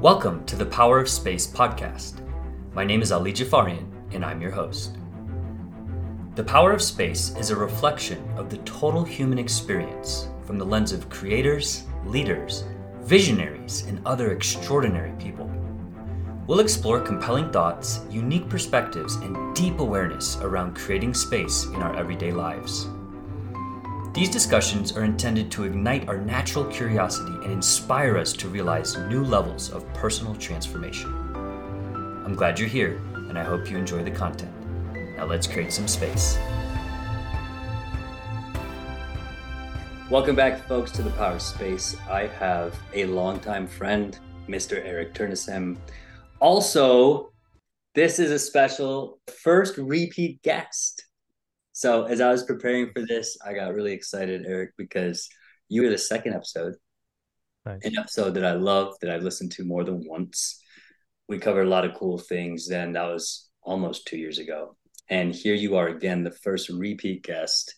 Welcome to the Power of Space podcast. My name is Ali Jafarian, and I'm your host. The Power of Space is a reflection of the total human experience from the lens of creators, leaders, visionaries, and other extraordinary people. We'll explore compelling thoughts, unique perspectives, and deep awareness around creating space in our everyday lives. These discussions are intended to ignite our natural curiosity and inspire us to realize new levels of personal transformation. I'm glad you're here, and I hope you enjoy the content. Now let's create some space. Welcome back, folks, to the Power Space. I have a longtime friend, Mr. Eric Turnnessen. Also, this is a special first repeat guest. So as I was preparing for this, I got really excited, Eric, because you were the second episode, nice. an episode that I love that I've listened to more than once. We covered a lot of cool things. Then that was almost two years ago, and here you are again, the first repeat guest.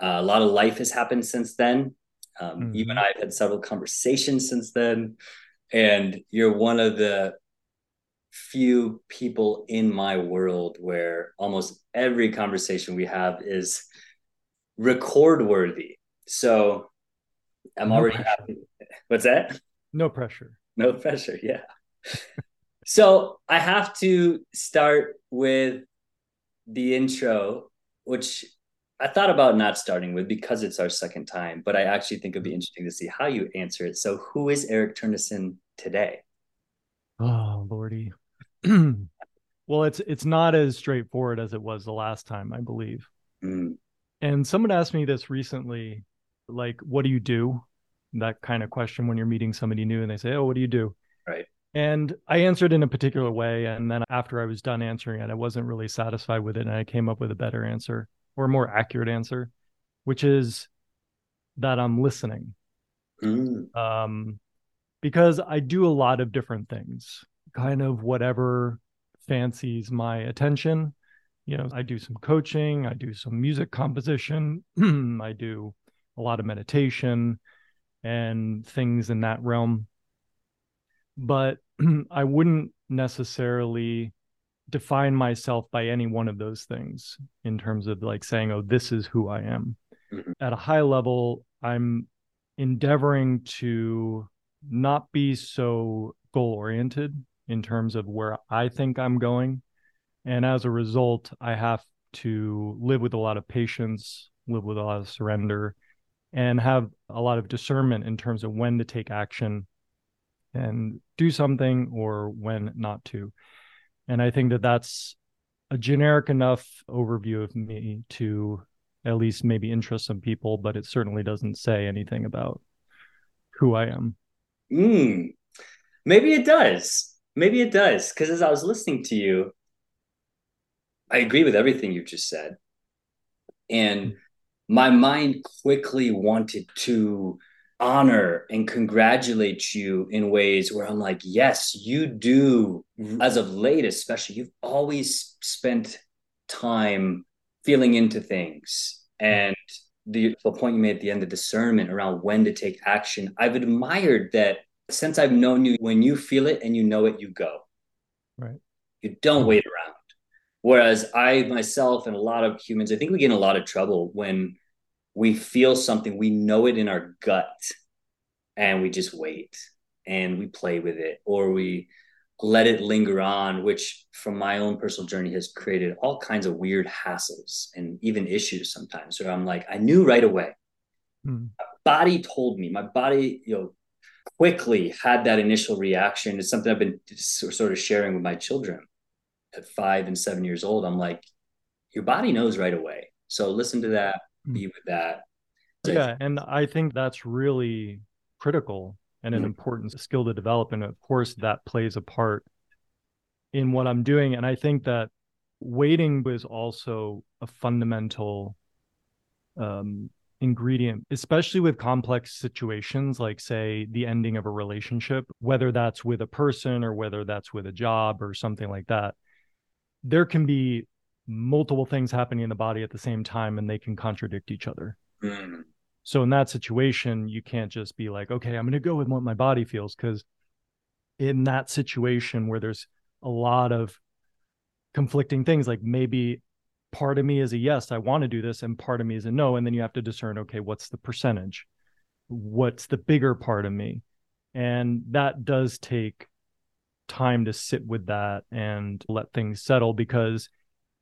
Uh, a lot of life has happened since then. Um, mm-hmm. Even I've had several conversations since then, and you're one of the few people in my world where almost every conversation we have is record worthy. So I'm no already happy. What's that? No pressure. No pressure. Yeah. so I have to start with the intro, which I thought about not starting with because it's our second time, but I actually think it'd be mm-hmm. interesting to see how you answer it. So, who is Eric Turnnessen today? Oh, Lordy. Well, it's it's not as straightforward as it was the last time, I believe. Mm. And someone asked me this recently, like, "What do you do?" That kind of question when you're meeting somebody new, and they say, "Oh, what do you do?" Right. And I answered in a particular way, and then after I was done answering it, I wasn't really satisfied with it, and I came up with a better answer or a more accurate answer, which is that I'm listening. Mm. Um, because I do a lot of different things kind of whatever fancies my attention. You know, I do some coaching, I do some music composition, I do a lot of meditation and things in that realm. But I wouldn't necessarily define myself by any one of those things in terms of like saying, oh, this is who I am. Mm-hmm. At a high level, I'm endeavoring to not be so goal oriented in terms of where I think I'm going. And as a result, I have to live with a lot of patience, live with a lot of surrender, and have a lot of discernment in terms of when to take action and do something or when not to. And I think that that's a generic enough overview of me to at least maybe interest some people, but it certainly doesn't say anything about who I am. Mm, maybe it does. Maybe it does. Because as I was listening to you, I agree with everything you just said. And my mind quickly wanted to honor and congratulate you in ways where I'm like, yes, you do. Mm-hmm. As of late, especially, you've always spent time feeling into things. And the, the point you made at the end, the discernment around when to take action, I've admired that since I've known you, when you feel it and you know it, you go. Right. You don't wait around. Whereas I myself and a lot of humans, I think we get in a lot of trouble when we feel something, we know it in our gut, and we just wait and we play with it or we let it linger on, which from my own personal journey has created all kinds of weird hassles and even issues sometimes where I'm like, I knew right away. Mm. My body told me, my body, you know, quickly had that initial reaction. It's something I've been sort of sharing with my children at five and seven years old. I'm like, your body knows right away. So listen to that, be mm-hmm. with that. Yeah. And I think that's really critical and an mm-hmm. important skill to develop. And of course, that plays a part in what I'm doing. And I think that waiting was also a fundamental um, ingredient, especially with complex situations like, say, the ending of a relationship, whether that's with a person or whether that's with a job or something like that. There can be multiple things happening in the body at the same time and they can contradict each other. Mm. So, in that situation, you can't just be like, okay, I'm going to go with what my body feels because in that situation where there's a lot of conflicting things like maybe part of me is a yes i want to do this and part of me is a no and then you have to discern okay what's the percentage? What's the bigger part of me? And that does take time to sit with that and let things settle because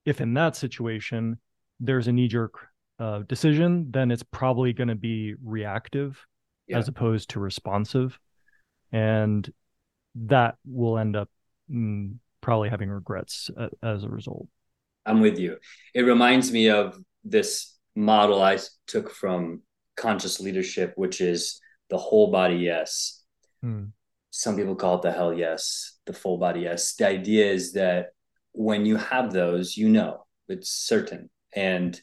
if in that situation there's a knee jerk uh, decision then it's probably going to be reactive yeah. as opposed to responsive and that will end up mm, probably having regrets uh, as a result i'm with you. It reminds me of this model i took from conscious leadership which is the whole body yes. Hmm. some people call it the hell yes the full body yes. The idea is that when you have those you know it's certain. And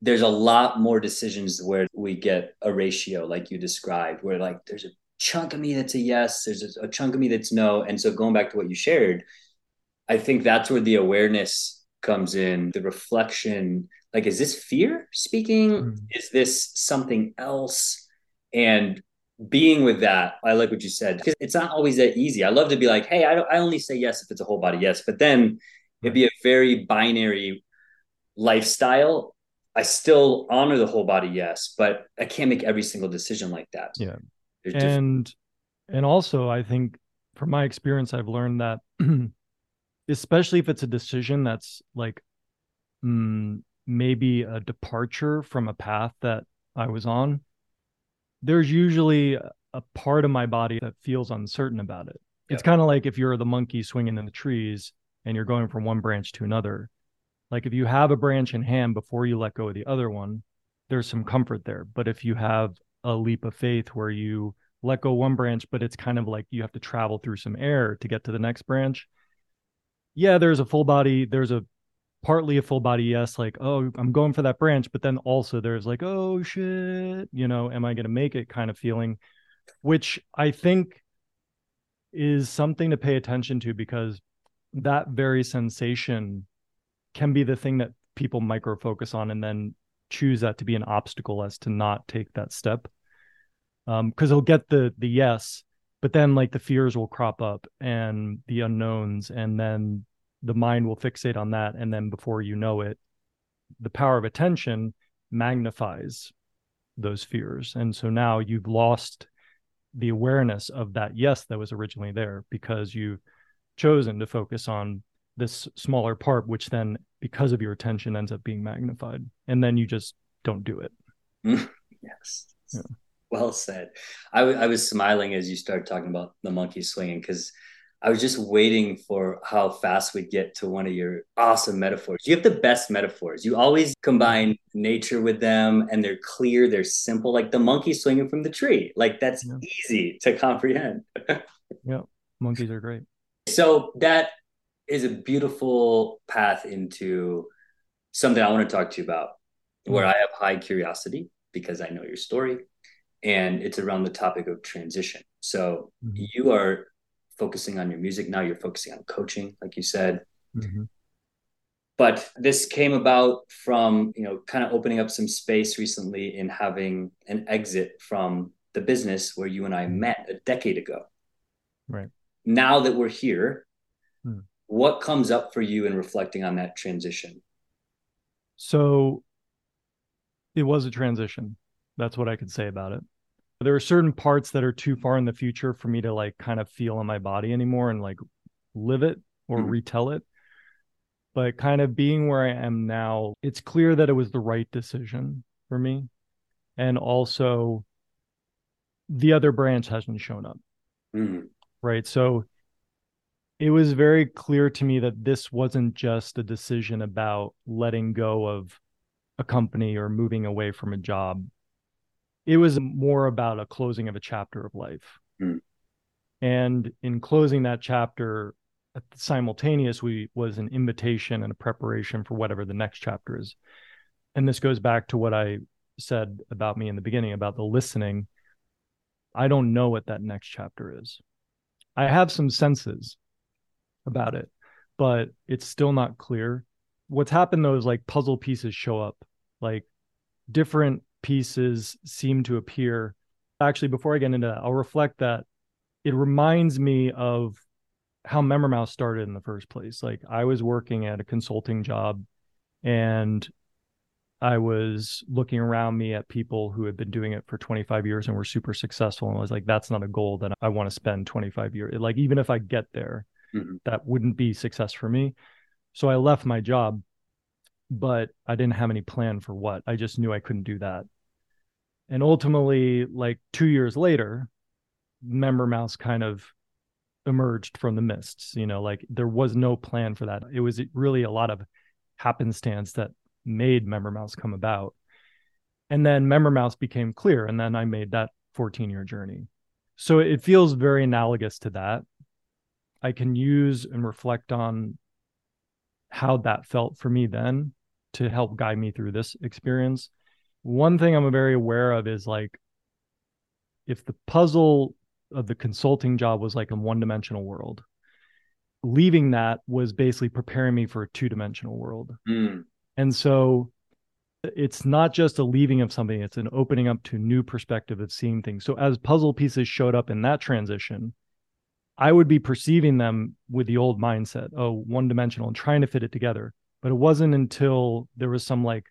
there's a lot more decisions where we get a ratio like you described where like there's a chunk of me that's a yes there's a, chunk of me that's no. And so going back to what you shared i think that's where the awareness comes in the reflection like is this fear speaking mm-hmm. is this something else and being with that i like what you said because it's not always that easy i love to be like hey i, don't, I only say yes if it's a whole body yes but then it'd be a very binary lifestyle I still honor the whole body, yes, but I can't make every single decision like that. Yeah. There's and different... and also I think from my experience I've learned that especially if it's a decision that's like mm, maybe a departure from a path that I was on, there's usually a part of my body that feels uncertain about it. Yeah. It's kind of like if you're the monkey swinging in the trees and you're going from one branch to another like if you have a branch in hand before you let go of the other one, there's some comfort there. But if you have a leap of faith where you let go one branch, but it's kind of like you have to travel through some air to get to the next branch. Yeah, there's a full body, there's a partly a full body yes, like, oh, I'm going for that branch. But then also there's like, oh shit, you know, am I going to make it kind of feeling, which I think is something to pay attention to because that very sensation can be the thing that people micro focus on and then choose that to be an obstacle as to not take that step um because he'll get the the yes but then like the fears will crop up and the unknowns and then the mind will fixate on that and then before you know it the power of attention magnifies those fears. And so now you've lost the awareness of that yes that was originally there because you've chosen to focus on this smaller part which then because of your attention ends up being magnified and then you just don't do it. Yes. Yeah. Well said. I, w- I was smiling as you started talking about the monkey swinging because i was just waiting for how fast we'd get to one of your awesome metaphors. You have the best metaphors. You always combine nature with them and they're clear they're simple like the monkey swinging from the tree. Like that's yeah. easy to comprehend. Yeah monkeys are great. So that is a beautiful path into something I want to talk to you about, where mm-hmm. I have high curiosity because I know your story, and it's around the topic of transition. So mm-hmm. you are focusing on your music now. You're focusing on coaching, like you said. Mm-hmm. But this came about from you know kind of opening up some space recently in having an exit from the business where you and I mm-hmm. met a decade ago. Right. Now that we're here, hmm what comes up for you in reflecting on that transition so it was a transition that's what i could say about it there are certain parts that are too far in the future for me to like kind of feel in my body anymore and like live it or mm-hmm. retell it but kind of being where i am now it's clear that it was the right decision for me and also the other branch hasn't shown up mm-hmm. right so it was very clear to me that this wasn't just a decision about letting go of a company or moving away from a job. It was more about a closing of a chapter of life. Mm. And in closing that chapter, simultaneously was an invitation and a preparation for whatever the next chapter is. And this goes back to what I said about me in the beginning about the listening. I don't know what that next chapter is. I have some senses about it, but it's still not clear. What's happened though is like puzzle pieces show up, like different pieces seem to appear. Actually, before I get into that, I'll reflect that it reminds me of how MemberMouse started in the first place. Like I was working at a consulting job and I was looking around me at people who had been doing it for 25 years and were super successful. And I was like, that's not a goal that I want to spend 25 years. Like, even if I get there, mm-hmm. that wouldn't be success for me. So I left my job, but I didn't have any plan for what. I just knew I couldn't do that. And ultimately, like two years later, MemberMouse kind of emerged from the mists. You know, like there was no plan for that. It was really a lot of happenstance that made MemberMouse come about. And then MemberMouse became clear. And then I made that 14 year journey. So it feels very analogous to that. I can use and reflect on how that felt for me then to help guide me through this experience. One thing I'm very aware of is like if the puzzle of the consulting job was like a one dimensional world, leaving that was basically preparing me for a two dimensional world. Mm. And so it's not just a leaving of something, it's an opening up to new perspective of seeing things. So as puzzle pieces showed up in that transition, I would be perceiving them with the old mindset, oh, one dimensional and trying to fit it together. But it wasn't until there was some like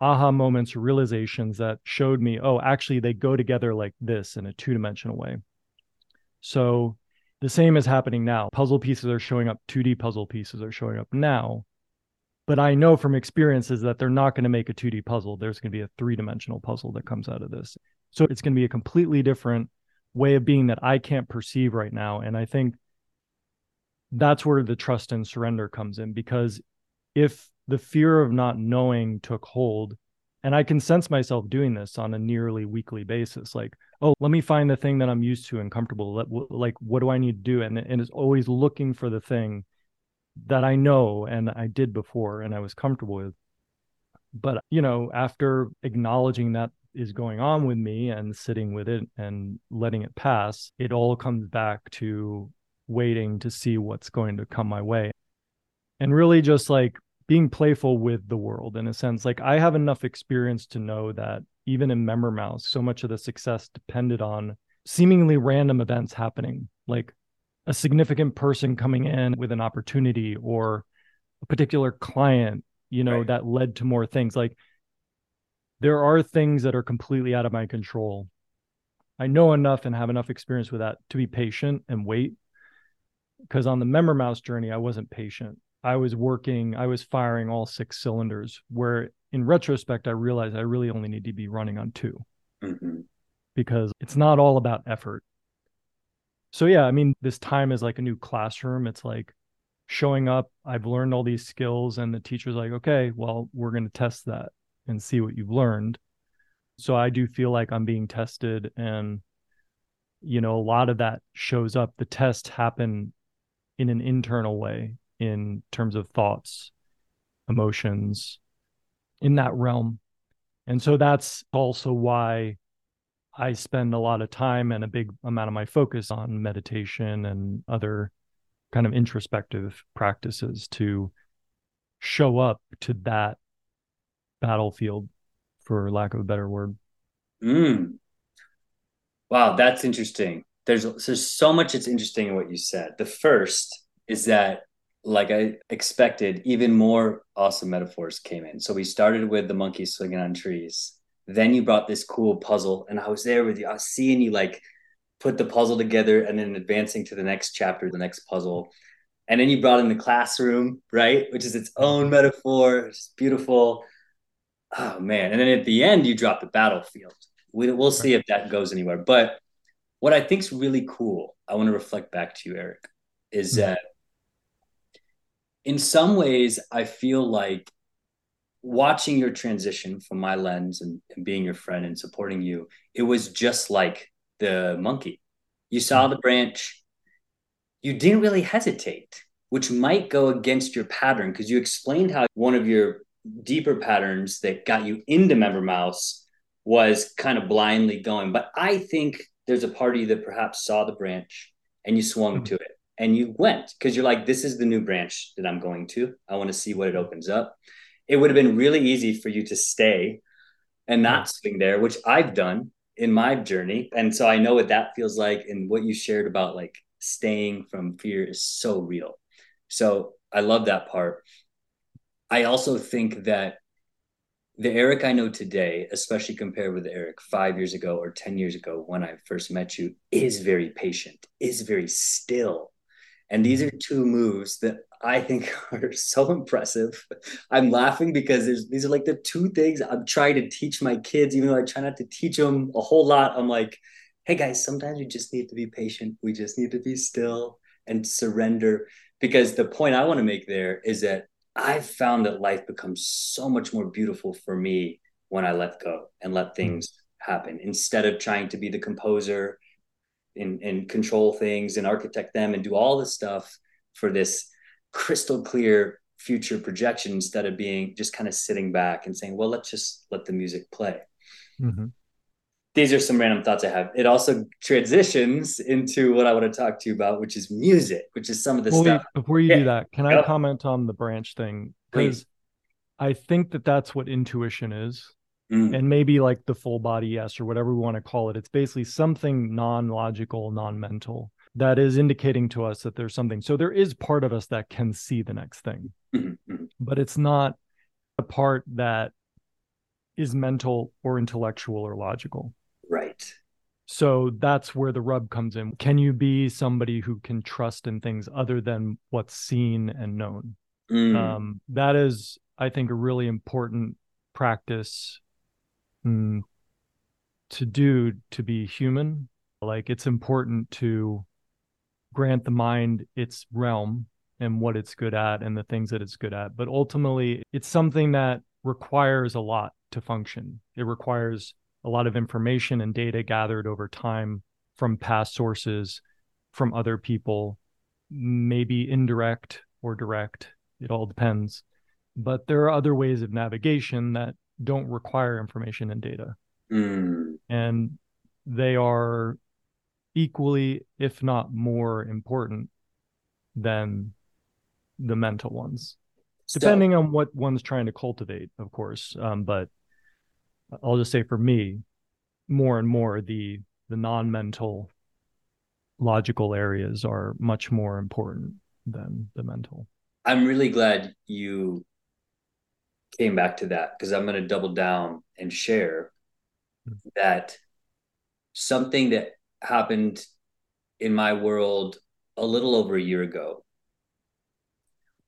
aha moments or realizations that showed me, oh, actually they go together like this in a two dimensional way. So the same is happening now. Puzzle pieces are showing up, 2D puzzle pieces are showing up now but I know from experiences that they're not going to make a 2D puzzle. There's going to be a three dimensional puzzle that comes out of this. So it's going to be a completely different way of being that I can't perceive right now. And I think that's where the trust and surrender comes in because if the fear of not knowing took hold, and I can sense myself doing this on a nearly weekly basis, like, oh, let me find the thing that I'm used to and comfortable. Like, what do I need to do? And, and it's always looking for the thing that I know and I did before and I was comfortable with. But, you know, after acknowledging that is going on with me and sitting with it and letting it pass, it all comes back to waiting to see what's going to come my way. And really just like being playful with the world in a sense. Like I have enough experience to know that even in MemberMouse, so much of the success depended on seemingly random events happening. Like a significant person coming in with an opportunity or a particular client, you know, right. that led to more things. Like there are things that are completely out of my control. I know enough and have enough experience with that to be patient and wait. Because on the MemberMouse journey, I wasn't patient. I was working, I was firing all six cylinders, where in retrospect, I realized I really only need to be running on 2 mm-hmm. because it's not all about effort. So yeah i mean this time is like a new classroom. It's like showing up i've learned all these skills and the teacher's like okay well we're going to test that and see what you've learned. So i do feel like i'm being tested and you know a lot of that shows up. The tests happen in an internal way in terms of thoughts emotions in that realm and so that's also why I spend a lot of time and a big amount of my focus on meditation and other kind of introspective practices to show up to that battlefield, for lack of a better word. Mm. Wow, that's interesting. There's there's so much that's interesting in what you said. The first is that, like I expected, even more awesome metaphors came in. So we started with the monkey swinging on trees then you brought this cool puzzle, and I was there with you. I was seeing you like put the puzzle together and then advancing to the next chapter, the next puzzle. And then you brought in the classroom, right? Which is its own metaphor. It's beautiful. Oh man. And then at the end, you drop the battlefield. We, we'll see if that goes anywhere. But what I think is really cool, I want to reflect back to you, Eric, is mm-hmm. In some ways, I feel like watching your transition from my lens and, and, being your friend and supporting you, it was just like the monkey. You saw the branch, you didn't really hesitate, which might go against your pattern because you explained how one of your deeper patterns that got you into MemberMouse was kind of blindly going. But I think there's a party that perhaps saw the branch and you swung mm-hmm. to it and you went because you're like, this is the new branch that I'm going to. I want to see what it opens up it would have been really easy for you to stay and not swing there, which I've done in my journey. And so I know what that feels like. And what you shared about like staying from fear is so real. So I love that part. I also think that the Eric I know today, especially compared with the Eric five years ago or 10 years ago when I first met you, is very patient, is very still. And these are two moves that I think are so impressive. I'm laughing because there's these are like the two things I'm trying to teach my kids, even though I try not to teach them a whole lot. I'm like, hey guys, sometimes we just need to be patient. We just need to be still and surrender. Because the point I want to make there is that I've found that life becomes so much more beautiful for me when I let go and let hmm. things happen instead of trying to be the composer and, and control things and architect them and do all this stuff for this crystal clear future projection instead of being just kind of sitting back and saying, well, let's just let the music play. Mm-hmm. These are some random thoughts I have. It also transitions into what I want to talk to you about, which is music, which is some of the before stuff. You, before you yeah. do that, can I comment on the branch thing? Because I think that that's what intuition is. Mm. And maybe like the full body yes, or whatever we want to call it. It's basically something non logical, non mental that is indicating to us that there's something. So there is part of us that can see the next thing, mm-hmm, mm-hmm. but it's not a part that is mental or intellectual or logical. Right. So that's where the rub comes in. Can you be somebody who can trust in things other than what's seen and known? Mm. Um, that is, I think, a really important practice mm, to do to be human. Like it's important to grant the mind its realm and what it's good at and the things that it's good at. But ultimately, it's something that requires a lot to function. It requires a lot of information and data gathered over time from past sources, from other people, maybe indirect or direct. It all depends. But there are other ways of navigation that don't require information and data. Mm. And they are equally, if not more important than the mental ones, depending on what one's trying to cultivate, of course. Um, but I'll just say for me, more and more the the non-mental logical areas are much more important than the mental. I'm really glad you came back to that because I'm going to double down and share that something that happened in my world a little over a year ago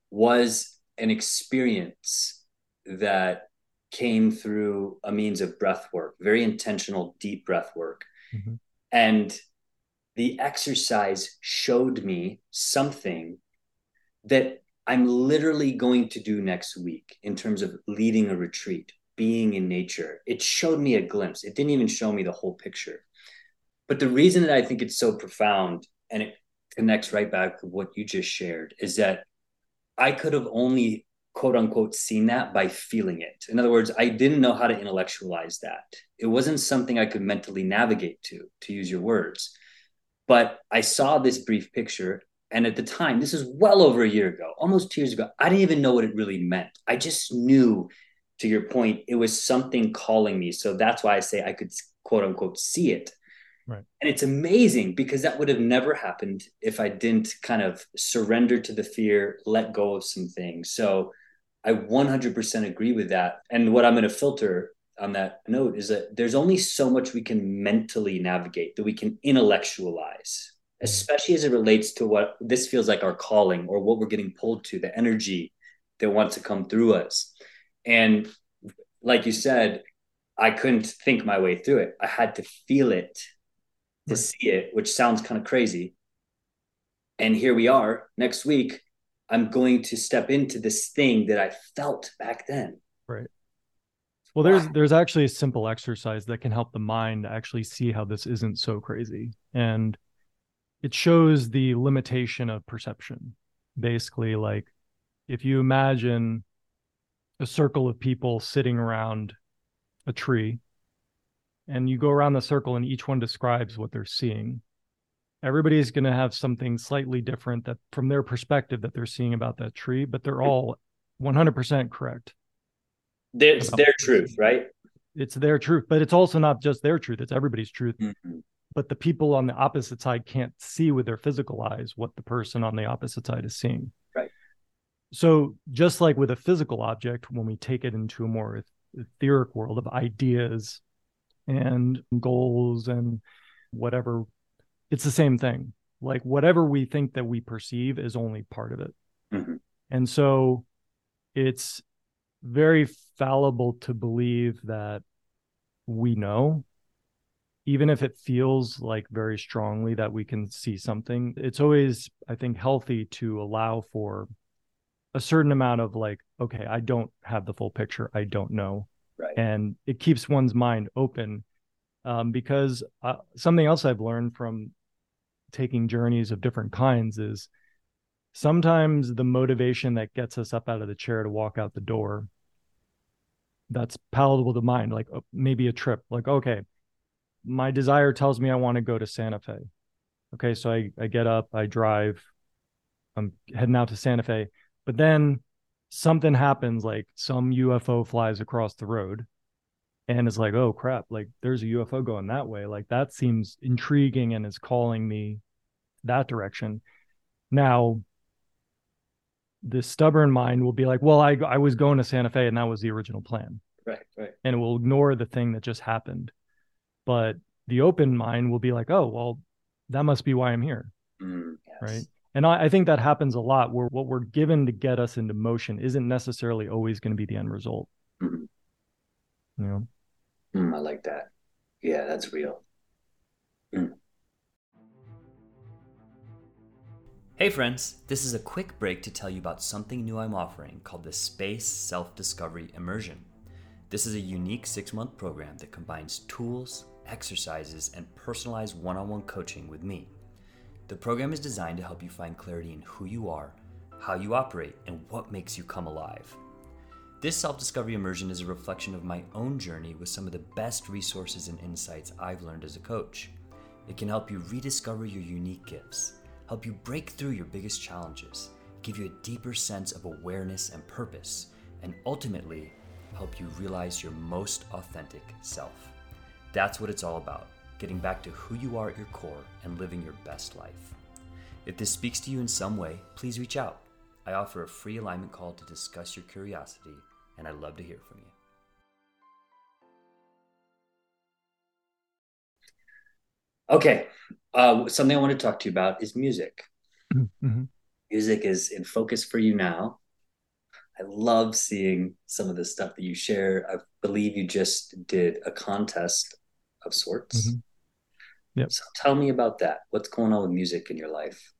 was an experience that came through a means of breath work, very intentional, deep breath work. Mm-hmm. And the exercise showed me something that I'm literally going to do next week in terms of leading a retreat, being in nature. It showed me a glimpse. It didn't even show me the whole picture. But the reason that I think it's so profound and it connects right back to what you just shared is that I could have only quote unquote seen that by feeling it. In other words, I didn't know how to intellectualize that. It wasn't something I could mentally navigate to, to use your words. But I saw this brief picture. And at the time, this is well over a year ago, almost two years ago, I didn't even know what it really meant. I just knew, to your point, it was something calling me. So that's why I say I could quote unquote see it. Right. And it's amazing because that would have never happened if I didn't kind of surrender to the fear, let go of some things. So I 100% agree with that. And what I'm going to filter on that note is that there's only so much we can mentally navigate that we can intellectualize, especially as it relates to what this feels like our calling or what we're getting pulled to, the energy that wants to come through us. And like you said, I couldn't think my way through it. I had to feel it to right. see it, which sounds kind of crazy. And here we are next week. I'm going to step into this thing that I felt back then. Right. Well, there's there's actually a simple exercise that can help the mind actually see how this isn't so crazy. And it shows the limitation of perception. Basically, like if you imagine a circle of people sitting around a tree and you go around the circle and each one describes what they're seeing everybody's going to have something slightly different that from their perspective that they're seeing about that tree but they're all 100% correct it's their truth right it's their truth, but it's also not just their truth, it's everybody's truth. Mhm. But the people on the opposite side can't see with their physical eyes what the person on the opposite side is seeing. Right. So, just like with a physical object, when we take it into a more etheric world of ideas and goals and whatever, it's the same thing. Like, whatever we think that we perceive is only part of it. Mhm. And so, it's very fallible to believe that we know even if it feels like very strongly that we can see something it's always i think healthy to allow for a certain amount of like okay i don't have the full picture i don't know Right. and it keeps one's mind open um, because uh, something else i've learned from taking journeys of different kinds is sometimes the motivation that gets us up out of the chair to walk out the door that's palatable to mind like uh, maybe a trip like okay my desire tells me i want to go to santa fe okay so i i get up i drive i'm heading out to santa fe but then something happens like some ufo flies across the road and it's like oh crap like there's a ufo going that way like that seems intriguing and is calling me that direction now the stubborn mind will be like well i i was going to santa fe and that was the original plan Right. Right. and it will ignore the thing that just happened. But the open mind will be like, oh, well, that must be why I'm here. Mm, yes. Right. And I, I think that happens a lot where what we're given to get us into motion isn't necessarily always going to be the end result. Mhm. You know? Mm, I like that. Yeah, that's real. Hey friends, this is a quick break to tell you about something new I'm offering called the Space Self Discovery Immersion. This is a unique six month program that combines tools, exercises, and personalized one on one coaching with me. The program is designed to help you find clarity in who you are, how you operate, and what makes you come alive. This self discovery immersion is a reflection of my own journey with some of the best resources and insights I've learned as a coach. It can help you rediscover your unique gifts, help you break through your biggest challenges, give you a deeper sense of awareness and purpose, and ultimately help you realize your most authentic self. That's what it's all about getting back to who you are at your core and living your best life. If this speaks to you in some way, please reach out. I offer a free alignment call to discuss your curiosity, and I'd love to hear from you. Okay. Uh, something I want to talk to you about is music. Mhm. Music is in focus for you now. I love seeing some of the stuff that you share. I believe you just did a contest of sorts. Mhm. Yep. So tell me about that. What's going on with music in your life?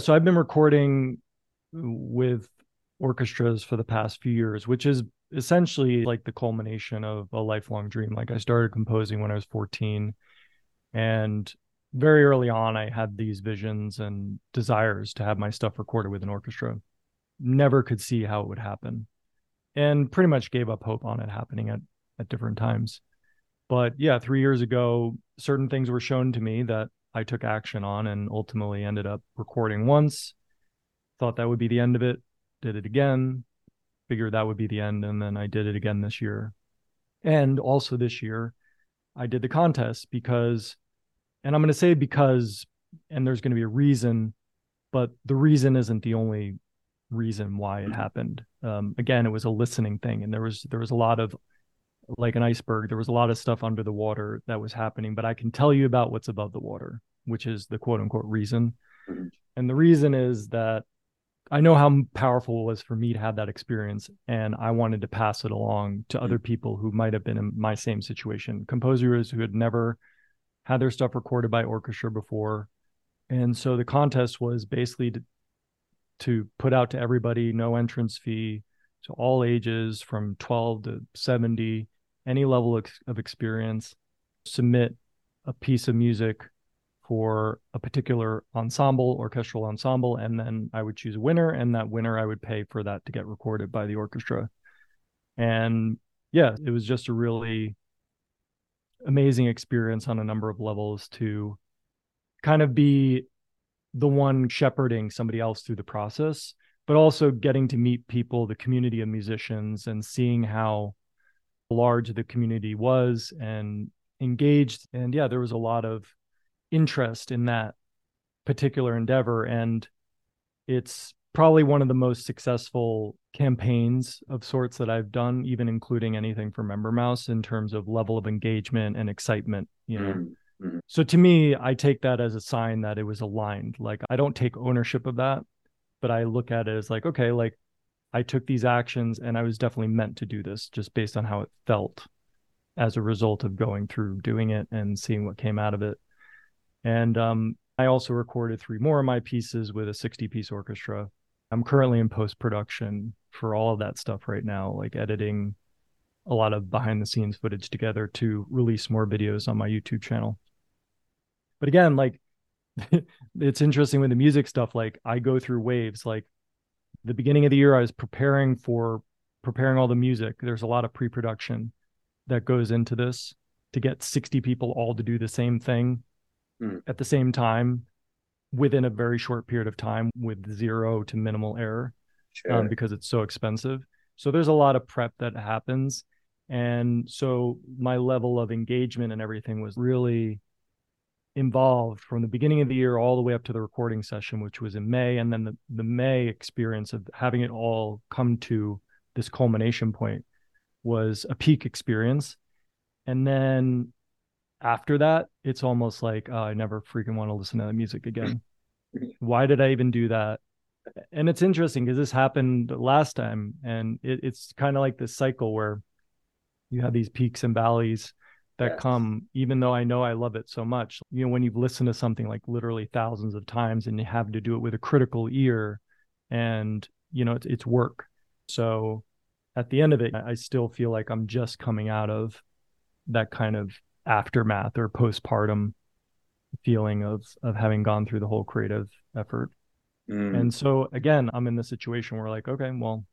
So I've been recording with orchestras for the past few years, which is essentially like the culmination of a lifelong dream. Like I started composing when I was 14 and very early on I had these visions and desires to have my stuff recorded with an orchestra. Never could see how it would happen. And pretty much gave up hope on it happening at at different times. But yeah, 3 years ago certain things were shown to me that I took action on and ultimately ended up recording once. Thought that would be the end of it. Did it again. Figured that would be the end. And then I did it again this year. And also this year, I did the contest because, and I'm going to say because, and there's going to be a reason, but the reason isn't the only reason why it happened. Um, again, it was a listening thing, and there was there was a lot of like an iceberg. There was a lot of stuff under the water that was happening, but I can tell you about what's above the water, which is the quote unquote reason. Mhm. And the reason is that I know how powerful it was for me to have that experience, and I wanted to pass it along to other people who might have been in my same situation, composers who had never had their stuff recorded by orchestra before. And so the contest was basically to, to put out to everybody, no entrance fee, to all ages from 12 to 70, any level of experience, submit a piece of music for a particular ensemble, orchestral ensemble, and then I would choose a winner, and that winner I would pay for that to get recorded by the orchestra. And yeah, it was just a really amazing experience on a number of levels to kind of be the one shepherding somebody else through the process, but also getting to meet people, the community of musicians, and seeing how large the community was and engaged. And yeah, there was a lot of interest in that particular endeavor. And it's probably one of the most successful campaigns of sorts that I've done, even including anything for Member Mouse in terms of level of engagement and excitement, you know. Mm. Mm-hmm. So to me, I take that as a sign that it was aligned. Like I don't take ownership of that, but I look at it as like, okay, like I took these actions and I was definitely meant to do this just based on how it felt as a result of going through doing it and seeing what came out of it. And um, I also recorded three more of my pieces with a 60 piece orchestra. I'm currently in post production for all of that stuff right now, like editing a lot of behind the scenes footage together to release more videos on my YouTube channel. But again, like it's interesting with the music stuff. Like I go through waves. Like the beginning of the year, I was preparing for preparing all the music. There's a lot of pre production that goes into this to get 60 people all to do the same thing mm. at the same time within a very short period of time with zero to minimal error um, sure. um, because it's so expensive. So there's a lot of prep that happens. And so my level of engagement and everything was really involved from the beginning of the year all the way up to the recording session, which was in May. And then the, the May experience of having it all come to this culmination point was a peak experience. And then after that, it's almost like oh, I never freaking want to listen to that music again. Why did I even do that? And it's interesting because this happened last time, and it, it's kind of like this cycle where you have these peaks and valleys that yes. come, even though I know I love it so much. You know, when you've listened to something like literally thousands of times and you have to do it with a critical ear, and you know, it's, it's work. So at the end of it, I still feel like I'm just coming out of that kind of aftermath or postpartum feeling of of having gone through the whole creative effort. Mm. And so again, I'm in the situation where like, okay, well,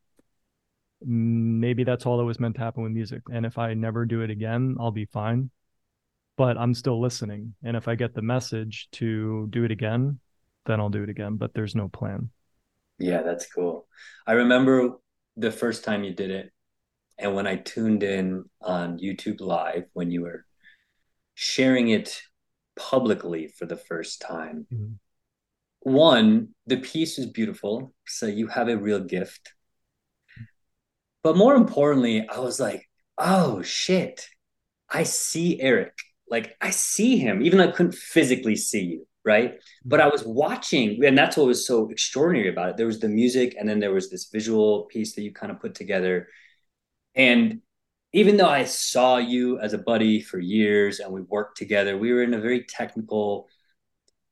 maybe that's all that was meant to happen with music. And if I never do it again, I'll be fine. But I'm still listening. And if I get the message to do it again, then I'll do it again. But there's no plan. Yeah, that's cool. I remember the first time you did it and when I tuned in on YouTube Live when you were sharing it publicly for the first time. Mm-hmm. One, the piece is beautiful. So you have a real gift. But more importantly, I was like, oh shit, I see Eric. Like I see him, even though I couldn't physically see you, right? But I mm-hmm. was watching, and that's what was so extraordinary about it. There was the music, and then there was this visual piece that you kind of put together. And even though I saw you as a buddy for years and we worked together, we were in a very technical,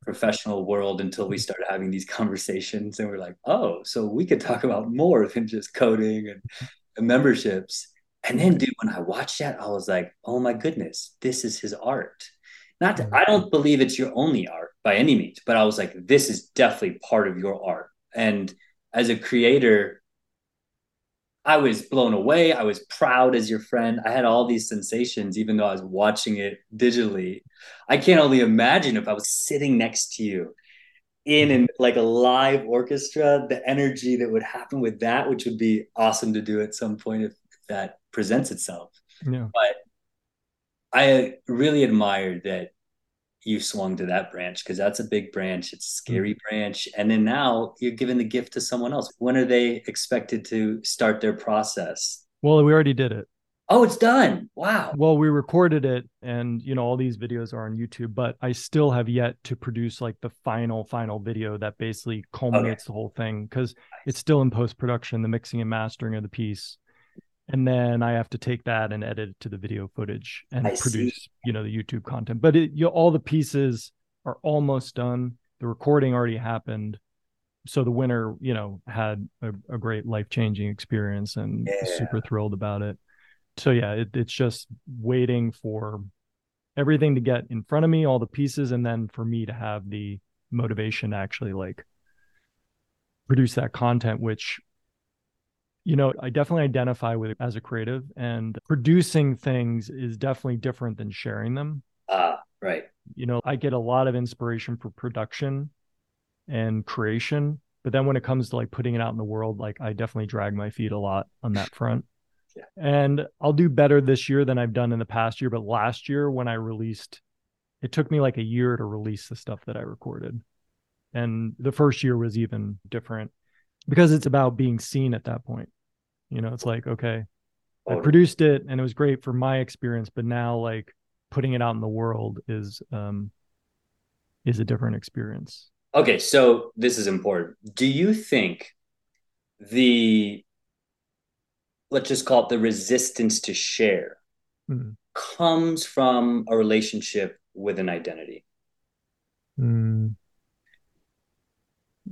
professional world until we started having these conversations. And we're like, oh, so we could talk about more than just coding and, and memberships. And then, dude, when I watched that, I was like, oh my goodness, this is his art. Not, to, mm-hmm. I don't believe it's your only art by any means, but I was like, this is definitely part of your art. And as a creator, I was blown away. I was proud as your friend. I had all these sensations, even though I was watching it digitally. I can't only imagine if I was sitting next to you in and like a live orchestra, the energy that would happen with that, which would be awesome to do at some point if that presents itself. Yeah. But I really admired that you swung to that branch because that's a big branch. It's a scary mm-hmm. branch. And then now you're giving the gift to someone else. When are they expected to start their process? Well, we already did it. Oh, it's done. Wow. Well, we recorded it and you know all these videos are on YouTube, but I still have yet to produce like the final final video that basically culminates okay. the whole thing cuz it's still in post production, the mixing and mastering of the piece and then I have to take that and edit it to the video footage and I produce, see. you know, the YouTube content. But it, you know, all the pieces are almost done. The recording already happened, so the winner, you know, had a, a great life changing experience and yeah. super thrilled about it. So yeah, it, it's just waiting for everything to get in front of me, all the pieces, and then for me to have the motivation to actually like produce that content, which you know, I definitely identify with it as a creative, and producing things is definitely different than sharing them. Ah, uh, right. You know, I get a lot of inspiration for production and creation, but then when it comes to like putting it out in the world, like I definitely drag my feet a lot on that front. Yeah. And I'll do better this year than I've done in the past year. But last year, when I released, it took me like a year to release the stuff that I recorded. And the first year was even different because it's about being seen at that point. You know, it's like, okay, I produced it and it was great for my experience, but now like putting it out in the world is um is a different experience. Okay, so this is important. Do you think the let's just call it the resistance to share mm. comes from a relationship with an identity? Mm.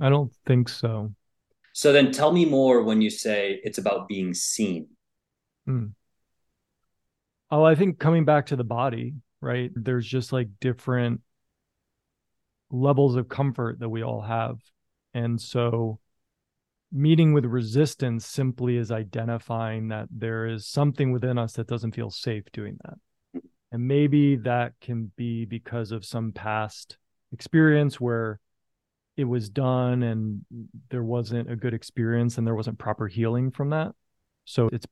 I don't think so. So then tell me more when you say it's about being seen. Mm. Oh, I think coming back to the body, right? There's just like different levels of comfort that we all have. And so meeting with resistance simply is identifying that there is something within us that doesn't feel safe doing that. And maybe that can be because of some past experience where it was done and there wasn't a good experience and there wasn't proper healing from that. So it's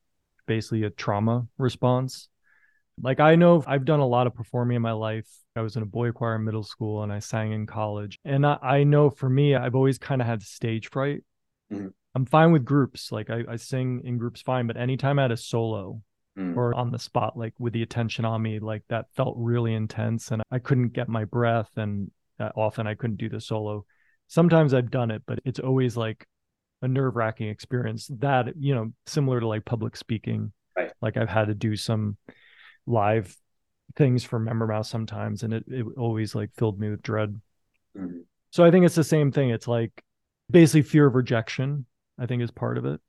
basically a trauma response. Like I know I've done a lot of performing in my life. I was in a boy choir in middle school and I sang in college. And I, I know for me, I've always kind of had stage fright. Mm-hmm. I'm fine with groups. Like I, I sing in groups fine, but anytime I had a solo Mm. or on the spot, like with the attention on me, like that felt really intense and I couldn't get my breath and often I couldn't do the solo. Sometimes I've done it, but it's always like a nerve wracking experience that, you know, similar to like public speaking. Right. Like I've had to do some live things for MemberMouse sometimes, and it, it always like filled me with dread. Mm-hmm. So I think it's the same thing. It's like basically fear of rejection, I think is part of it.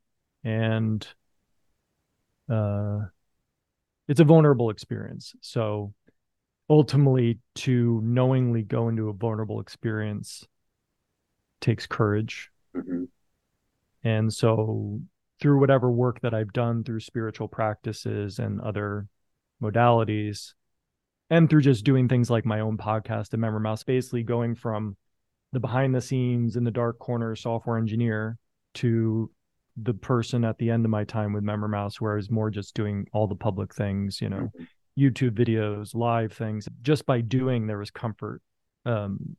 And uh it's a vulnerable experience. So ultimately to knowingly go into a vulnerable experience takes courage. Mm-hmm. And so through whatever work that I've done through spiritual practices and other modalities, and through just doing things like my own podcast, and MemberMouse, basically going from the behind the scenes in the dark corner software engineer to the person at the end of my time with MemberMouse, where I was more just doing all the public things, you know, mm-hmm. YouTube videos, live things. Just by doing, there was comfort, um,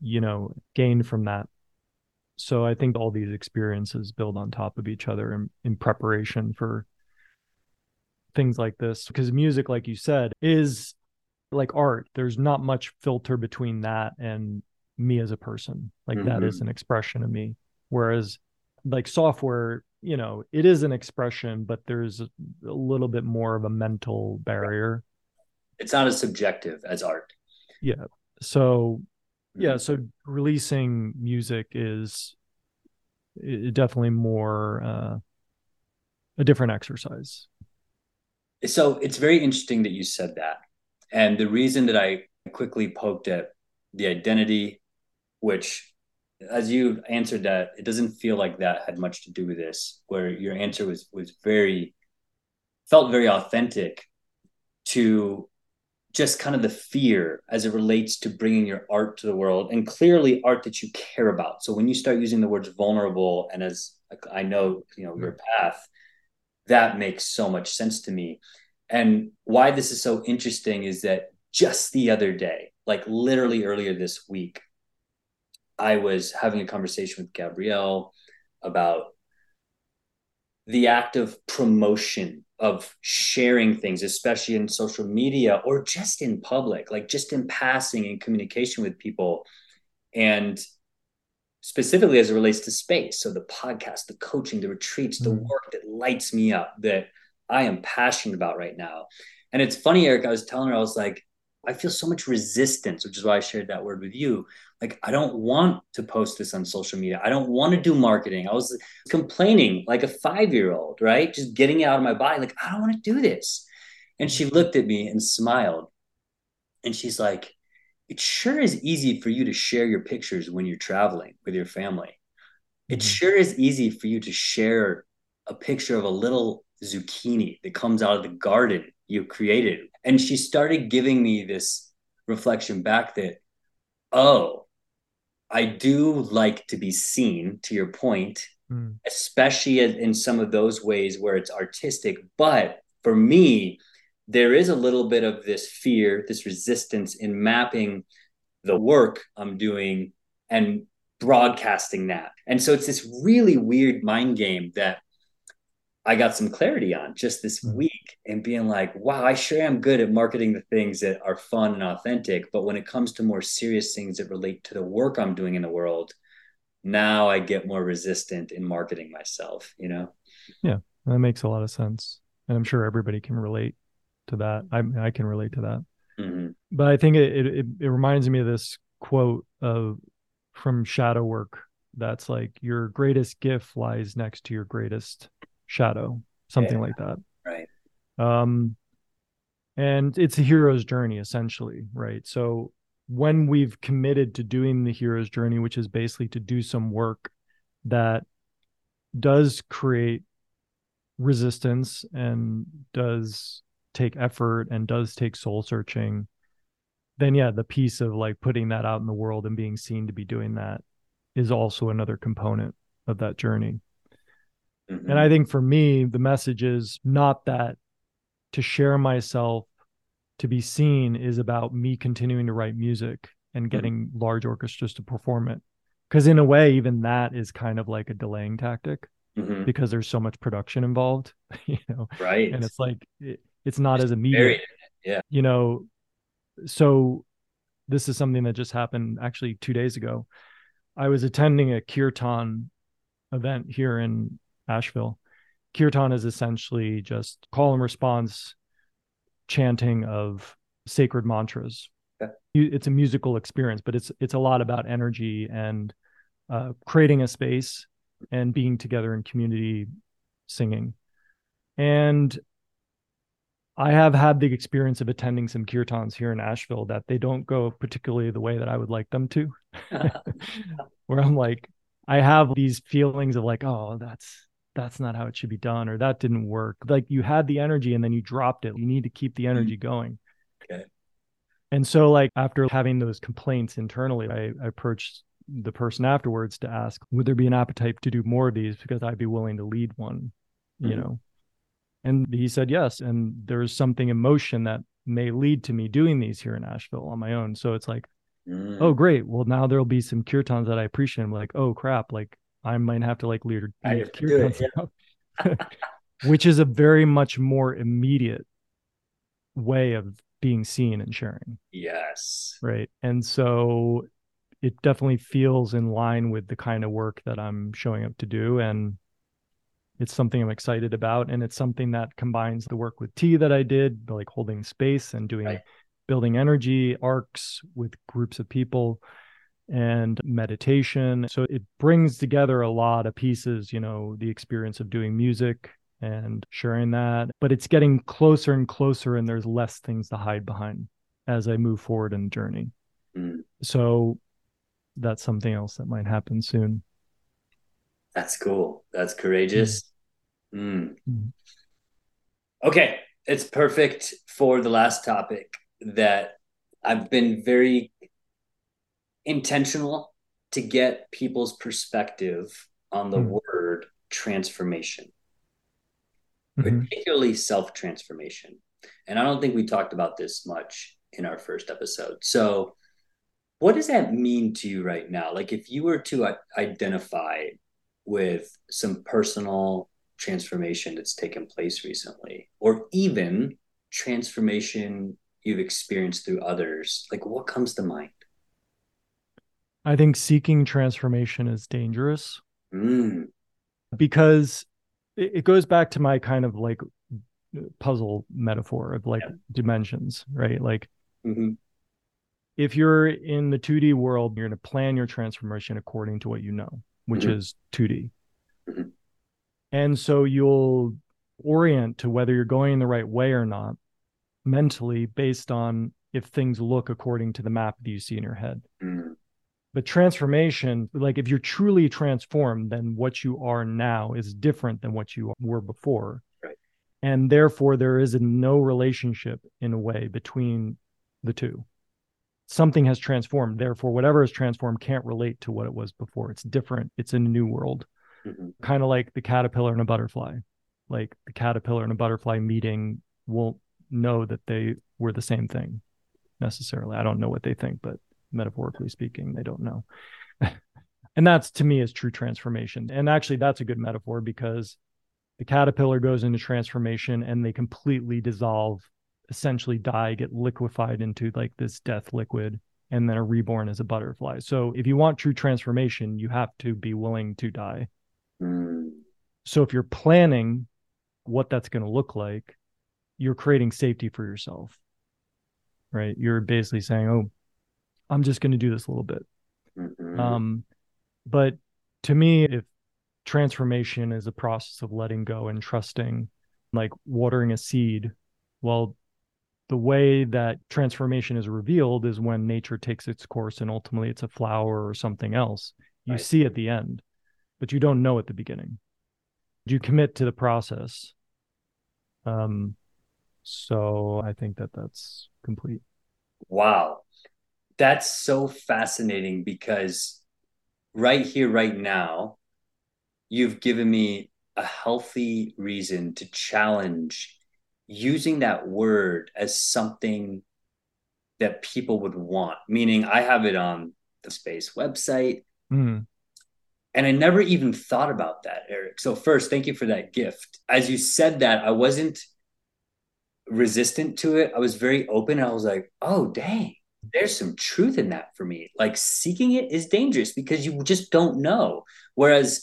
you know, gained from that. So I think all these experiences build on top of each other in, in preparation for things like this. Because music, like you said, is like art. There's not much filter between that and me as a person. Like mm-hmm. that is an expression of me. Whereas like software you know it is an expression but there's a, a little bit more of a mental barrier it's not as subjective as art yeah so yeah so releasing music is definitely more uh, a different exercise so it's very interesting that you said that and the reason that i quickly poked at the identity which as you answered that, it doesn't feel like that had much to do with this. Where your answer was was very felt very authentic to just kind of the fear as it relates to bringing your art to the world and clearly art that you care about. So when you start using the words vulnerable and as I know, you know, your mm-hmm. path, that makes so much sense to me. And why this is so interesting is that just the other day, like literally earlier this week, I was having a conversation with Gabrielle about the act of promotion of sharing things, especially in social media or just in public, like just in passing and communication with people. And specifically as it relates to space. So the podcast, the coaching, the retreats, the mm. work that lights me up that I am passionate about right now. And it's funny, Eric, I was telling her, I was like, I feel so much resistance, which is why I shared that word with you. Like, I don't want to post this on social media. I don't want to do marketing. I was complaining like a five year old, right? Just getting it out of my body. Like, I don't want to do this. And she looked at me and smiled. And she's like, It sure is easy for you to share your pictures when you're traveling with your family. It mm-hmm. sure is easy for you to share a picture of a little zucchini that comes out of the garden you created. And she started giving me this reflection back that, oh, I do like to be seen, to your point, mm. especially in some of those ways where it's artistic. But for me, there is a little bit of this fear, this resistance in mapping the work I'm doing and broadcasting that. And so it's this really weird mind game that I got some clarity on just this mm-hmm. week and being like, wow, I sure am good at marketing the things that are fun and authentic. But when it comes to more serious things that relate to the work I'm doing in the world, now I get more resistant in marketing myself, you know? Yeah, that makes a lot of sense. And I'm sure everybody can relate to that. I, I can relate to that. Mm-hmm. But I think it, it, it reminds me of this quote of from shadow work that's like your greatest gift lies next to your greatest shadow something yeah. like that. Right. Um and it's a hero's journey essentially right? So when we've committed to doing the hero's journey which is basically to do some work that does create resistance and does take effort and does take soul searching then yeah the piece of like putting that out in the world and being seen to be doing that is also another component of that journey mm-hmm. and i think for me the message is not that to share myself to be seen is about me continuing to write music and mm-hmm. getting mm-hmm. large orchestras to perform it because in a way even that is kind of like a delaying tactic mm-hmm. because there's so much production involved you know right and it's like it, it's not it's as immediate yeah you know so this is something that just happened actually two days ago. I was attending a kirtan event here in Asheville. Kirtan is essentially just call and response chanting of sacred mantras. Okay. It's a musical experience, but it's it's a lot about energy and uh, creating a space and being together in community singing. And I have had the experience of attending some kirtans here in Asheville that they don't go particularly the way that I would like them to. Where I'm like, I have these feelings of like, oh, that's that's not how it should be done, or that didn't work. Like you had the energy and then you dropped it. You need to keep the mm-hmm. energy going. Okay. And so, like after having those complaints internally, I, I approached the person afterwards to ask, would there be an appetite to do more of these? Because I'd be willing to lead one, mm-hmm. you know. And he said yes. And there's something in motion that may lead to me doing these here in Asheville on my own. So it's like, mm. oh, great. Well, now there'll be some kirtans that I appreciate. I'm like, oh, crap. Like I might have to like lead, lead kirtans, yeah. which is a very much more immediate way of being seen and sharing. Yes. Right. And so it definitely feels in line with the kind of work that I'm showing up to do. And it's something I'm excited about. And it's something that combines the work with tea that I did, like holding space and doing right. building energy arcs with groups of people and meditation. So it brings together a lot of pieces, you know, the experience of doing music and sharing that, but it's getting closer and closer, and there's less things to hide behind as I move forward in the journey. Mm. So that's something else that might happen soon. That's cool. That's courageous. Mm. Mm. Okay, it's perfect for the last topic that I've been very intentional to get people's perspective on the mm. word transformation, mm-hmm. particularly self transformation. And I don't think we talked about this much in our first episode. So, what does that mean to you right now? Like, if you were to identify with some personal transformation that's taken place recently, or even transformation you've experienced through others? Like, what comes to mind? I think seeking transformation is dangerous mm. because it, goes back to my kind of like puzzle metaphor of like yeah. dimensions, right? Like, mm-hmm. if you're in the 2D world, you're going to plan your transformation according to what you know which mm-hmm. is 2D. Mm-hmm. And so you'll orient to whether you're going the right way or not mentally based on if things look according to the map that you see in your head. But transformation, like if you're truly transformed, then what you are now is different than what you were before. Right. And therefore, there is no relationship in a way between the two something has transformed. Therefore, whatever is transformed can't relate to what it was before. It's different. It's a new world. mm-hmm. kind of like the caterpillar and a butterfly. Like the caterpillar and a butterfly meeting won't know that they were the same thing necessarily. I don't know what they think, but metaphorically speaking, they don't know. and that's to me is true transformation. And actually, that's a good metaphor because the caterpillar goes into transformation and they completely dissolve, essentially die, get liquefied into like this death liquid, and then are reborn as a butterfly. So if you want true transformation, you have to be willing to die. Mm. So if you're planning what that's going to look like, you're creating safety for yourself. Right? You're basically saying, "Oh, I'm just going to do this a little bit." Mm-hmm. Um, but to me, if transformation is a process of letting go and trusting, like watering a seed, well, the way that transformation is revealed is when nature takes its course and ultimately it's a flower or something else. You right. see at the end, but you don't know at the beginning. You commit to the process. Um, so I think that that's complete. Wow. That's so fascinating because right here, right now, you've given me a healthy reason to challenge using that word as something that people would want. Meaning, I have it on the space website. Mm. And I never even thought about that, Eric. So, first, thank you for that gift. As you said that, I wasn't resistant to it. I was very open. I was like, oh, dang, there's some truth in that for me. Like, seeking it is dangerous because you just don't know. Whereas,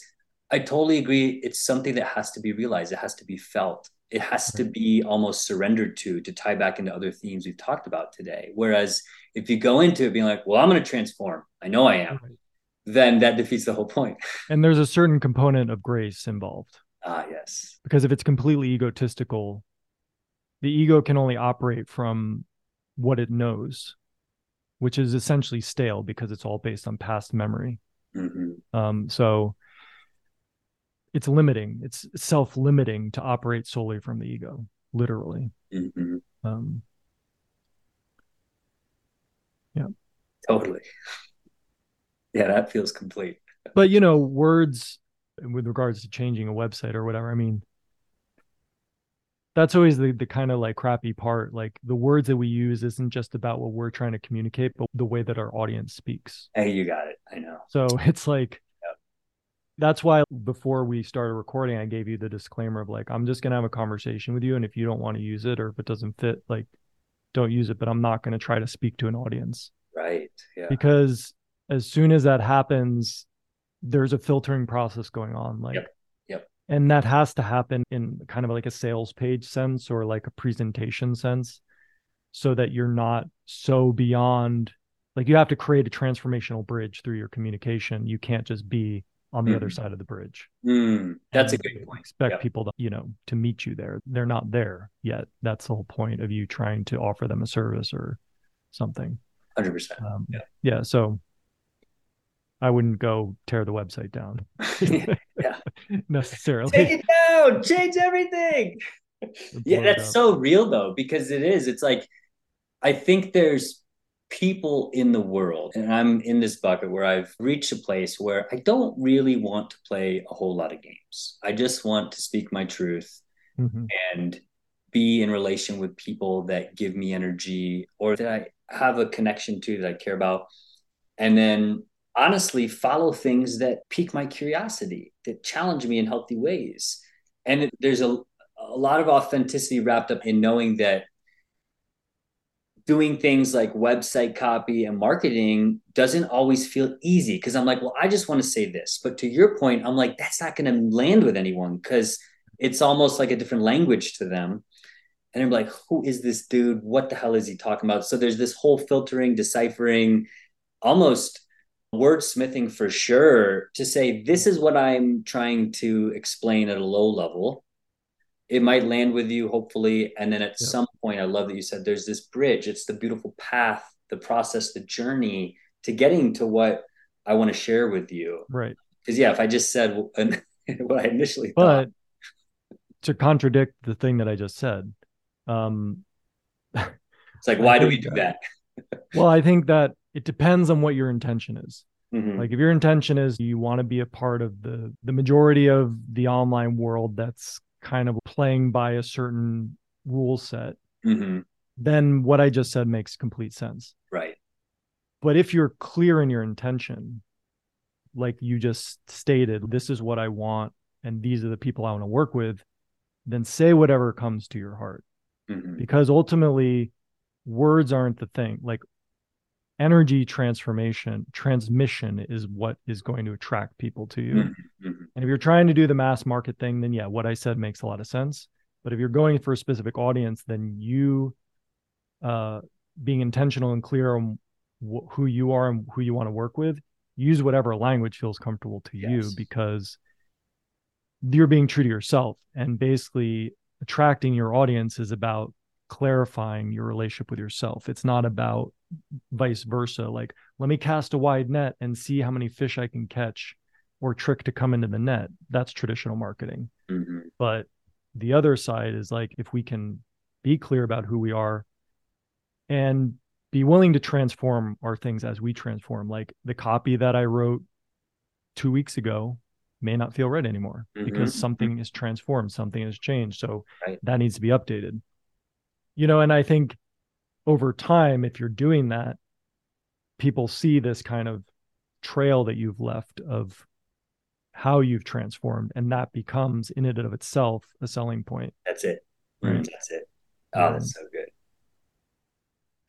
I totally agree. It's something that has to be realized, it has to be felt it has to be almost surrendered to to tie back into other themes we've talked about today whereas if you go into it being like well i'm going to transform i know i am then that defeats the whole point. point and there's a certain component of grace involved ah yes because if it's completely egotistical the ego can only operate from what it knows which is essentially stale because it's all based on past memory. Mm-hmm. um, so it's limiting it's self-limiting to operate solely from the ego literally. Mm-hmm. um, yeah. Totally. Yeah that feels complete. But you know words with regards to changing a website or whatever i mean that's always the, the kind of like crappy part like the words that we use isn't just about what we're trying to communicate but the way that our audience speaks hey you got it i know so it's like that's why before we started recording, I gave you the disclaimer of like, I'm just going to have a conversation with you. And if you don't want to use it or if it doesn't fit, like, don't use it. But I'm not going to try to speak to an audience. Right. Yeah. Because as soon as that happens, there's a filtering process going on. Like, yep. And that has to happen in kind of like a sales page sense or like a presentation sense so that you're not so beyond like you have to create a transformational bridge through your communication. You can't just be on the mm. other side of the bridge. Mm, that's and a good point. Expect yep. people to, you know, to meet you there. They're not there yet. That's the whole point of you trying to offer them a service or something. Hundred um, percent. Yeah. Yeah. So I wouldn't go tear the website down. yeah. necessarily. Take it down. Change everything. yeah, that's so real though, because it is. It's like I think there's people in the world, and I'm in this bucket where I've reached a place where I don't really want to play a whole lot of games. I just want to speak my truth mm-hmm. and be in relation with people that give me energy or that I have a connection to that I care about. And then honestly follow things that pique my curiosity, that challenge me in healthy ways. And there's a, a lot of authenticity wrapped up in knowing that doing things like website copy and marketing doesn't always feel easy because I'm like, well, I just want to say this. But to your point, I'm like, that's not going to land with anyone because it's almost like a different language to them. And I'm like, who is this dude? What the hell is he talking about? So there's this whole filtering, deciphering, almost wordsmithing for sure to say, this is what I'm trying to explain at a low level. It might land with you hopefully and then at some point i love that you said there's this bridge. It's the beautiful path the process the journey to getting to what i want to share with you. Right. Because yeah if i just said what i initially but thought to contradict the thing that i just said um it's like why do we do that? Well i think that it depends on what your intention is Mhm. Like if your intention is you want to be a part of the the majority of the online world that's kind of playing by a certain rule set, Mhm. then what I just said makes complete sense. right. But if you're clear in your intention, like you just stated, this is what I want and these are the people I want to work with, then say whatever comes to your heart. Mhm. Because ultimately, words aren't the thing. Like energy transformation, transmission is what is going to attract people to you. Mhm. Mhm. And if you're trying to do the mass market thing, then yeah, what I said makes a lot of sense. But if you're going for a specific audience, then you uh, being intentional and clear on wh- who you are and who you want to work with, use whatever language feels comfortable to you because you're being true to yourself. And basically, attracting your audience is about clarifying your relationship with yourself. It's not about vice versa. Like, let me cast a wide net and see how many fish I can catch or trick to come into the net. That's traditional marketing. Mhm. But the other side is like if we can be clear about who we are and be willing to transform our things as we transform. Like the copy that I wrote two weeks ago may not feel right anymore because Mhm. something is transformed, something has changed. So Right. that needs to be updated. You know, and I think over time, if you're doing that, people see this kind of trail that you've left of how you've transformed, and that becomes in and of itself a selling point. That's it. Right. That's it. Oh, that's so good.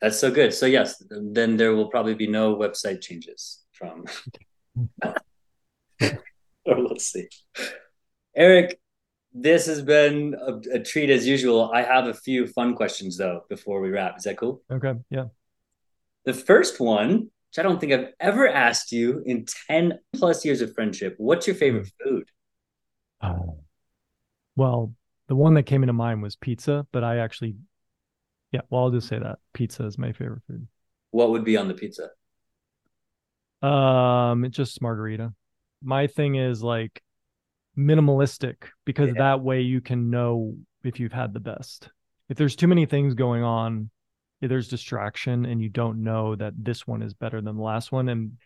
That's so good. So yes, then there will probably be no website changes from. or let's see. Eric, this has been a, a treat as usual. I have a few fun questions though before we wrap. Is that cool? Okay. Yeah. The first one, which I don't think I've ever asked you in 10 plus years of friendship, what's your favorite food? Oh. Well, the one that came into mind was pizza, but I actually, yeah, well, I'll just say that pizza is my favorite food. What would be on the pizza? Um, it's just margarita. My thing is like minimalistic because Yeah. that way you can know if you've had the best. If there's too many things going on, if there's distraction and you don't know that this one is better than the last one. And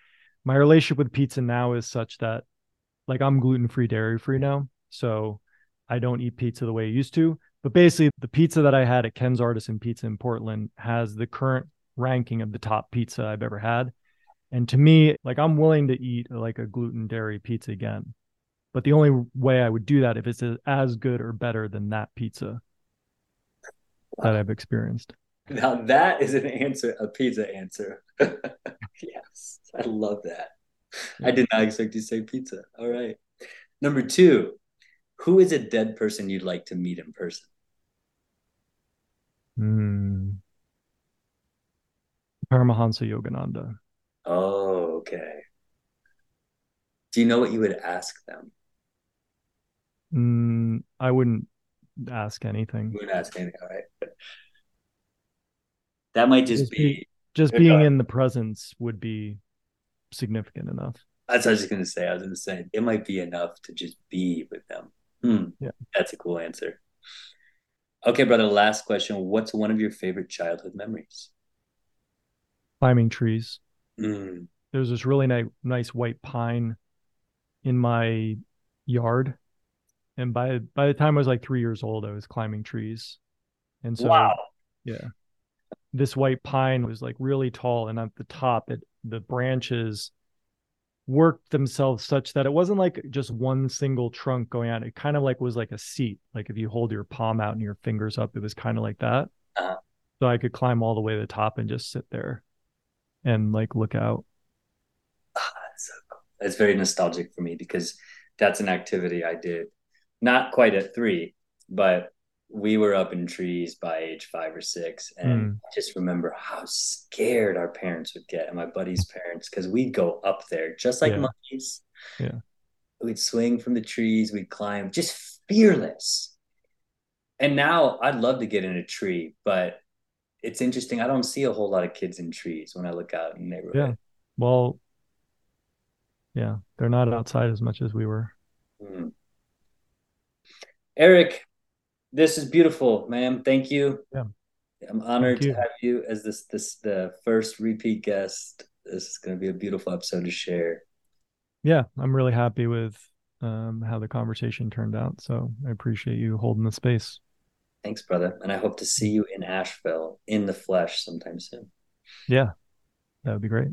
my relationship with pizza now is such that like I'm gluten free, dairy free now. So I don't eat pizza the way I used to. But basically, the pizza that I had at Ken's Artisan Pizza in Portland has the current ranking of the top pizza I've ever had. And to me, like I'm willing to eat like a gluten dairy pizza again. But the only way I would do that if it's as good or better than that pizza that I've experienced. Now that is an answer, a pizza answer. yes, I love that. I did not expect you to say pizza. All right. Number two, who is a dead person you'd like to meet in person? Mm. Paramahansa Yogananda. Oh, okay. Do you know what you would ask them? Mm, I wouldn't ask anything. Wouldn't ask anything. All right. That might just Just be. be- Just being in the presence would be significant enough. That's what I was just gonna say. I was gonna say it might be enough to just be with them. Hmm. Yeah. That's a cool answer. Okay, brother. Last question. What's one of your favorite childhood memories? Climbing trees. Mm. There's this really ni- nice white pine in my yard. And by by the time I was like three years old, I was climbing trees. And so wow. Yeah. This white pine was like really tall, and at the top, it the branches worked themselves such that it wasn't like just one single trunk going out. It kind of like was like a seat. Like if you hold your palm out and your fingers up, it was kind of like that. Uh-huh. So I could climb all the way to the top and just sit there and like look out. That's so cool. It's very nostalgic for me because that's an activity I did. Not quite at three, but we were up in trees by age five or six. And Mm. I just remember how scared our parents would get and my buddy's parents because we'd go up there just like Yeah. monkeys. Yeah. We'd swing from the trees, we'd climb, just fearless. And now I'd love to get in a tree, but it's interesting. I don't see a whole lot of kids in trees when I look out in the neighborhood. Yeah. Well, yeah, they're not outside as much as we were. Mm. Eric, this is beautiful, ma'am. Thank you. Yeah. I'm honored to have you as this this the first repeat guest this is going to be a beautiful episode to share. Yeah, I'm really happy with um, how the conversation turned out. So I appreciate you holding the space. Thanks, brother. And I hope to see you in Asheville in the flesh sometime soon. Yeah, that would be great.